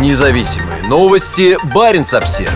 Независимые новости. Барин обсерва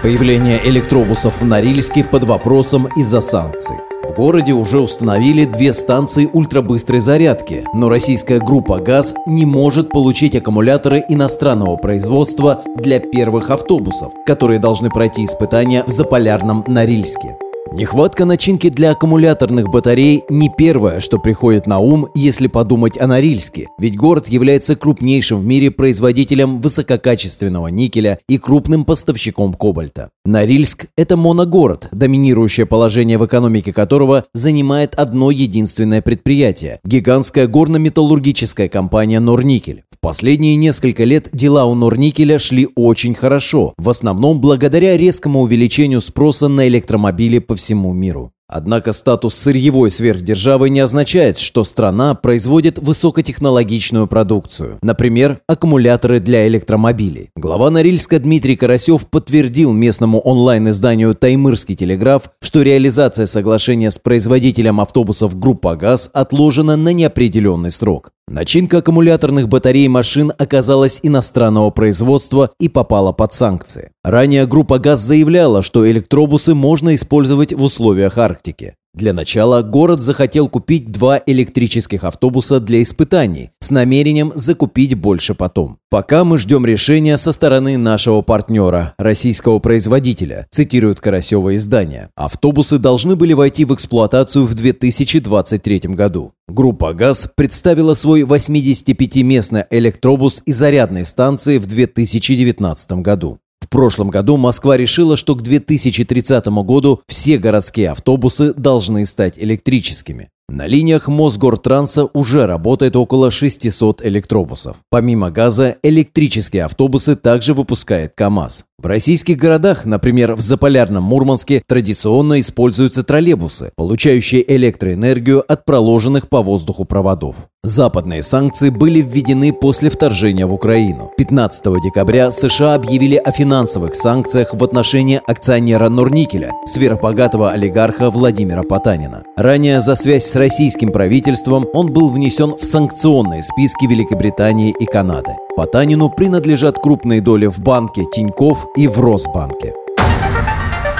Появление электробусов в Норильске под вопросом из-за санкций. В городе уже установили две станции ультрабыстрой зарядки, но российская группа ГАЗ не может получить аккумуляторы иностранного производства для первых автобусов, которые должны пройти испытания в Заполярном Норильске. Нехватка начинки для аккумуляторных батарей не первое, что приходит на ум, если подумать о Норильске, ведь город является крупнейшим в мире производителем высококачественного никеля и крупным поставщиком кобальта. Норильск – это моногород, доминирующее положение в экономике которого занимает одно единственное предприятие – гигантская горно-металлургическая компания «Норникель». Последние несколько лет дела у Норникеля шли очень хорошо, в основном благодаря резкому увеличению спроса на электромобили по всему миру. Однако статус сырьевой сверхдержавы не означает, что страна производит высокотехнологичную продукцию, например, аккумуляторы для электромобилей. Глава Норильска Дмитрий Карасев подтвердил местному онлайн-изданию «Таймырский телеграф», что реализация соглашения с производителем автобусов «Группа ГАЗ» отложена на неопределенный срок. Начинка аккумуляторных батарей машин оказалась иностранного производства и попала под санкции. Ранее группа ГАЗ заявляла, что электробусы можно использовать в условиях Арктики. Для начала город захотел купить два электрических автобуса для испытаний с намерением закупить больше потом. Пока мы ждем решения со стороны нашего партнера, российского производителя, цитирует Карасева издание. Автобусы должны были войти в эксплуатацию в 2023 году. Группа ГАЗ представила свой 85-местный электробус и зарядной станции в 2019 году. В прошлом году Москва решила, что к 2030 году все городские автобусы должны стать электрическими. На линиях Мосгортранса уже работает около 600 электробусов. Помимо газа, электрические автобусы также выпускает КАМАЗ. В российских городах, например, в Заполярном Мурманске, традиционно используются троллейбусы, получающие электроэнергию от проложенных по воздуху проводов. Западные санкции были введены после вторжения в Украину. 15 декабря США объявили о финансовых санкциях в отношении акционера Норникеля, сверхбогатого олигарха Владимира Потанина. Ранее за связь с российским правительством он был внесен в санкционные списки Великобритании и Канады. Потанину принадлежат крупные доли в банке Тиньков и в Росбанке.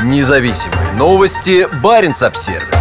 Независимые новости. Барин обсервис